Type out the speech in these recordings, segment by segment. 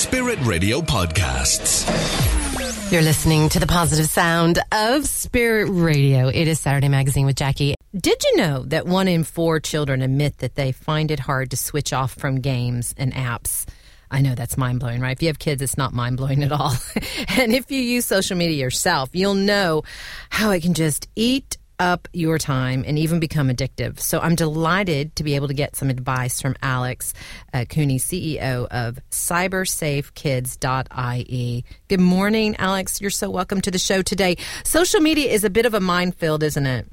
Spirit Radio Podcasts. You're listening to the positive sound of Spirit Radio. It is Saturday Magazine with Jacki. Did you know that one in four children admit that they find it hard to switch off from games and apps? I know that's mind blowing, right? If you have kids, it's not mind blowing at all. and if you use social media yourself, you'll know how it can just eat up your time and even become addictive. So I'm delighted to be able to get some advice from Alex uh, Cooney, CEO of cybersafekids.ie. Good morning, Alex. You're so welcome to the show today. Social media is a bit of a minefield, isn't it?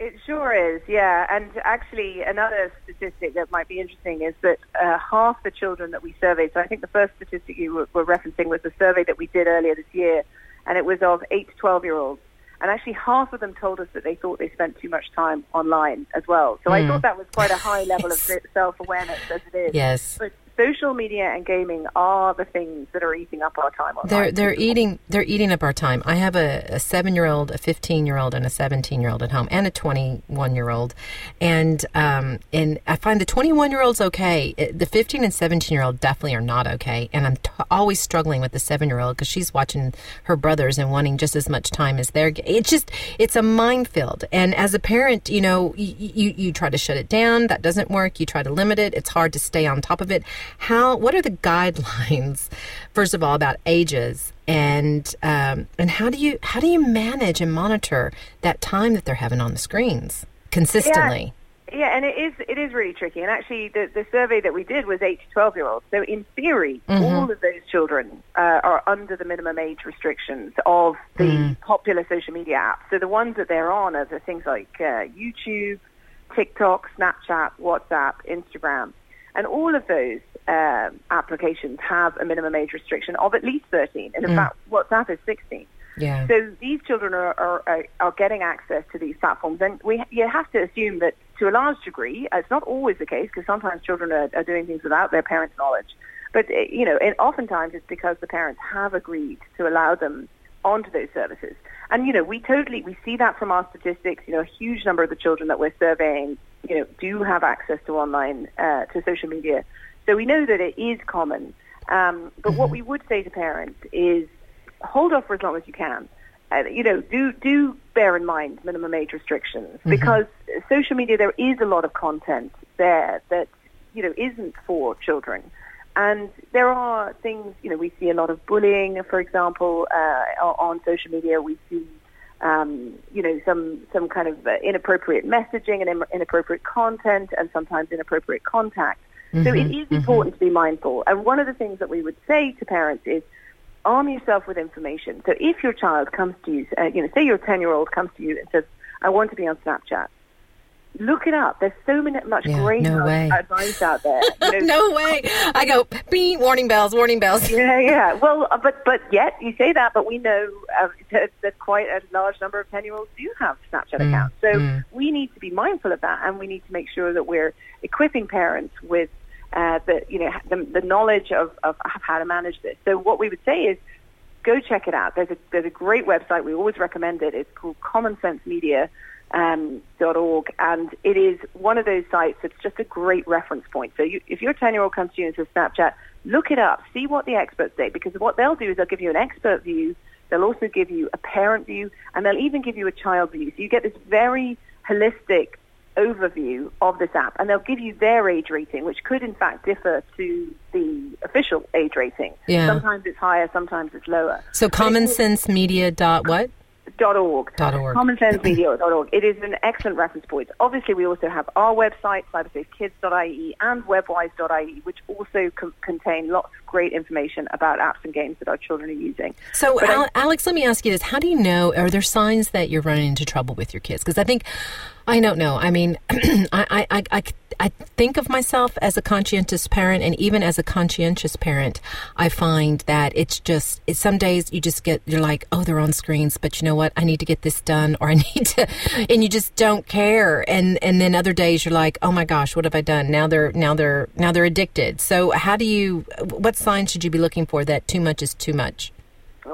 It sure is, yeah. And actually, another statistic that might be interesting is that uh, half the children that we surveyed, so I think the first statistic you were, were referencing was the survey that we did earlier this year, and it was of 8 to 12 year olds. And actually, half of them told us that they thought they spent too much time online as well. So mm. I thought that was quite a high level of self-awareness as it is. Yes. But social media and gaming are the things that are eating up our time online. They're they're eating they're eating up our time. I have a, a seven year old, a fifteen year old, and a seventeen year old at home, and a twenty one year old, and um and I find the twenty one year olds okay. The fifteen and seventeen year old definitely are not okay, and I'm t- always struggling with the seven year old because she's watching her brothers and wanting just as much time as their. It's just it's a minefield, and as a parent, you know, you you try to shut it down. That doesn't work. You try to limit it. It's hard to stay on top of it how what are the guidelines first of all about ages? And um, and how do you how do you manage and monitor that time that they're having on the screens consistently? Yeah, yeah and it is it is really tricky. And actually the, the survey that we did was 8 to 12 year olds so in theory mm-hmm. all of those children uh, are under the minimum age restrictions of the mm. popular social media apps. So the ones that they're on are the things like uh, youtube tiktok snapchat whatsapp instagram and all of those uh, applications have a minimum age restriction of at least 13. And in mm. fact, WhatsApp is 16. Yeah. So these children are, are, are getting access to these platforms. And we, you have to assume that to a large degree, it's not always the case because sometimes children are, are doing things without their parents' knowledge. But, uh, you know, it, oftentimes it's because the parents have agreed to allow them onto those services. And, you know, we totally, we see that from our statistics. You know, a huge number of the children that we're surveying, you know, do have access to online, uh, to social media. So we know that it is common. Um, but mm-hmm. what we would say to parents is hold off for as long as you can. Uh, you know, do do bear in mind minimum age restrictions mm-hmm. because social media there is a lot of content there that you know isn't for children. And there are things, you know, we see a lot of bullying, for example, uh, on social media. We see, um, you know, some some kind of uh, inappropriate messaging and inappropriate content, and sometimes inappropriate contact. Mm-hmm, so it is mm-hmm. important to be mindful. And one of the things that we would say to parents is arm yourself with information. So if your child comes to you, uh, you know, say your 10-year-old comes to you and says, I want to be on Snapchat. Look it up. There's so many, much yeah, great no advice out there. You know, no way. I go, beep, warning bells, warning bells. Yeah, yeah. Well, uh, but but yet you say that, but we know uh, that, that quite a large number of 10-year-olds do have Snapchat mm, accounts. So mm. we need to be mindful of that, and we need to make sure that we're equipping parents with uh, the you know the, the knowledge of, of how to manage this. So what we would say is go check it out. There's a there's a great website we always recommend it. It's called commonsensemedia.org, um, .org, and it is one of those sites that's just a great reference point. So you, if your 10 year old comes to you and says Snapchat, look it up, see what the experts say, because what they'll do is they'll give you an expert view. They'll also give you a parent view, and they'll even give you a child view. So you get this very holistic overview of this app, and they'll give you their age rating, which could in fact differ to the official age rating. Yeah. Sometimes it's higher, sometimes it's lower. So commonsensemedia dot what? Dot org. Dot org. CommonSenseMedia.org. It is an excellent reference point. Obviously, we also have our website, cybersafekids.ie, and webwise.ie, which also com- contain lots of great information about apps and games that our children are using. So, Al- Alex, let me ask you this: How do you know? Are there signs that you're running into trouble with your kids? Because I think I don't know. I mean, I, I, I, I think of myself as a conscientious parent, and even as a conscientious parent, I find that it's just some days you just get you're like, oh, they're on screens, but you know what? I need to get this done, or I need to, and you just don't care. And and then other days you're like, oh my gosh, what have I done? Now they're now they're now they're addicted. So how do you? What signs should you be looking for that too much is too much?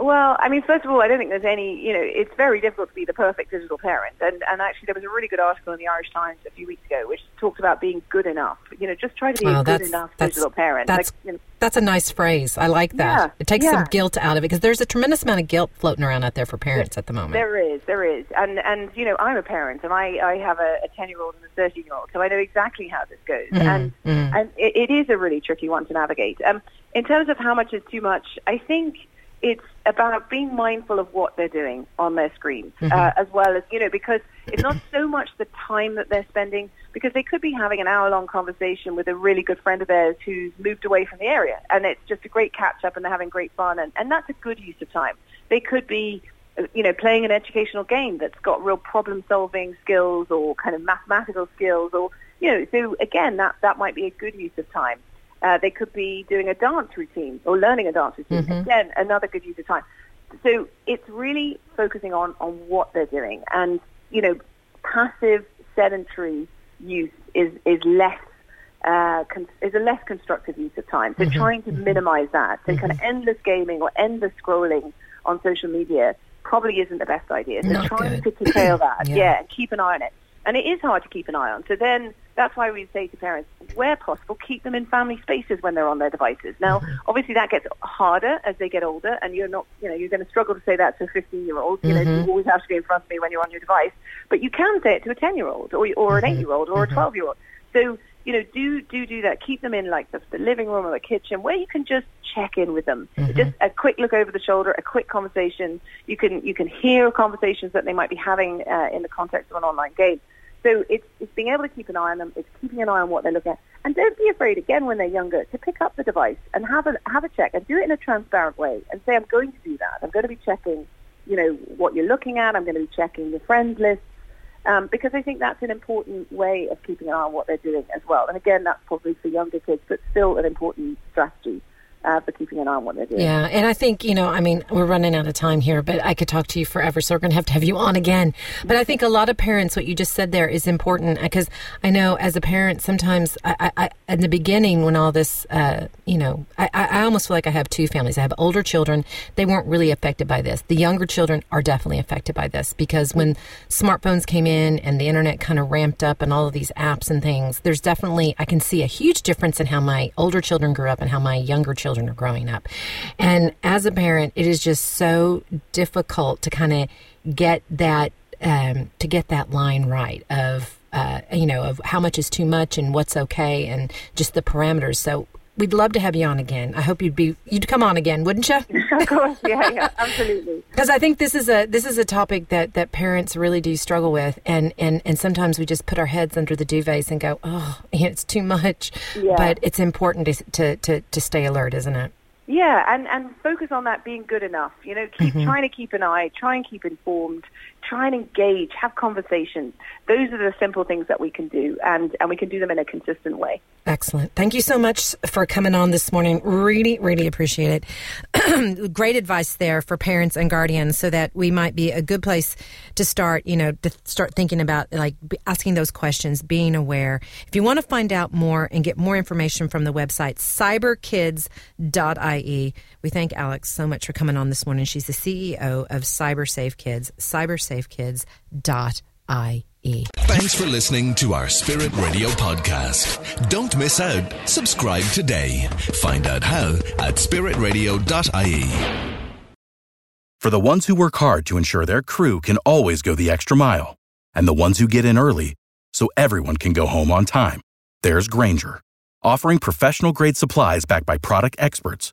Well, I mean, first of all, I don't think there's any, you know, it's very difficult to be the perfect digital parent. And, and actually, there was a really good article in the Irish Times a few weeks ago which talked about being good enough. You know, just try to be Wow, a good enough digital parent. that's- like, you know, That's a nice phrase. I like that. Yeah, it takes yeah. some guilt out of it because there's a tremendous amount of guilt floating around out there for parents at the moment. There is, there is, and and you know I'm a parent, and I I have a ten year old and a thirteen year old, so I know exactly how this goes, Mhm, and mhm. and it, it is a really tricky one to navigate. Um, in terms of how much is too much, I think it's about being mindful of what they're doing on their screens, uh, as well as you know because it's not so much the time that they're spending because they could be having an hour long conversation with a really good friend of theirs who's moved away from the area, and it's just a great catch up, and they're having great fun, and, and that's a good use of time. They could be uh, you know, playing an educational game that's got real problem-solving skills or kind of mathematical skills, or you know, so again, that that might be a good use of time. Uh, they could be doing a dance routine or learning a dance routine. Again, another good use of time. So it's really focusing on on what they're doing, and you know, passive sedentary use is is less uh, con- is a less constructive use of time. So trying to minimize that. So kind of endless gaming or endless scrolling on social media probably isn't the best idea. So Not trying good. to curtail that, Yeah. yeah. and keep an eye on it. And it is hard to keep an eye on. So then that's why we say to parents, where possible, keep them in family spaces when they're on their devices. Now, obviously that gets harder as they get older, and you're not, you know, you're going to struggle to say that to a 15 year old. You know, mm-hmm. you always have to be in front of me when you're on your device. But you can say it to a 10 year old, or or an mm-hmm. 8 year old, or a mm-hmm. 12 year old. So you know, do do do that. Keep them in like the, the living room or the kitchen where you can just check in with them. Just a quick look over the shoulder, a quick conversation. You can you can hear conversations that they might be having uh, in the context of an online game. So it's it's being able to keep an eye on them. It's keeping an eye on what they're looking at, and don't be afraid again when they're younger to pick up the device and have a have a check and do it in a transparent way and say I'm going to do that. I'm going to be checking, you know, what you're looking at. I'm going to be checking your friends list um, because I think that's an important way of keeping an eye on what they're doing as well. And again, that's probably for younger kids, but still an important strategy uh, for keeping an eye on what they're doing. Yeah, and I think, you know, I mean, we're running out of time here, but I could talk to you forever, so we're going to have to have you on again. But I think a lot of parents, what you just said there is important because I know as a parent, sometimes I, I, I in the beginning when all this, uh, you know, I I almost feel like I have two families. I have older children, they weren't really affected by this. The younger children are definitely affected by this because when smartphones came in and the internet kind of ramped up and all of these apps and things, there's definitely, I can see a huge difference in how my older children grew up and how my younger children are growing up. And as a parent, it is just so difficult to kind of get that, um, to get that line right of, uh, you know, of how much is too much and what's okay and just the parameters. So we'd love to have you on again. I hope you'd be, you'd come on again, wouldn't you? of course, yeah, yeah, absolutely. Because I think this is a this is a topic that, that parents really do struggle with, and, and, and sometimes we just put our heads under the duvets and go, oh, it's too much. Yeah. But it's important to, to, to, to stay alert, isn't it? Yeah, and, and focus on that being good enough. You know, keep mm-hmm. trying to keep an eye, try and keep informed, try and engage, have conversations. Those are the simple things that we can do, and, and we can do them in a consistent way. Excellent. Thank you so much for coming on this morning. Really, really appreciate it. Great advice there for parents and guardians so that we might be a good place to start, you know, to start thinking about like asking those questions, being aware. If you want to find out more and get more information from the website, cyberkids.ie. We thank Alex so much for coming on this morning. She's the CEO of CyberSafe Kids, cybersafekids.ie. Thanks for listening to our Spirit Radio podcast. Don't miss out. Subscribe today. Find out how at spiritradio.ie. For the ones who work hard to ensure their crew can always go the extra mile, and the ones who get in early so everyone can go home on time, there's Grainger, offering professional grade supplies backed by product experts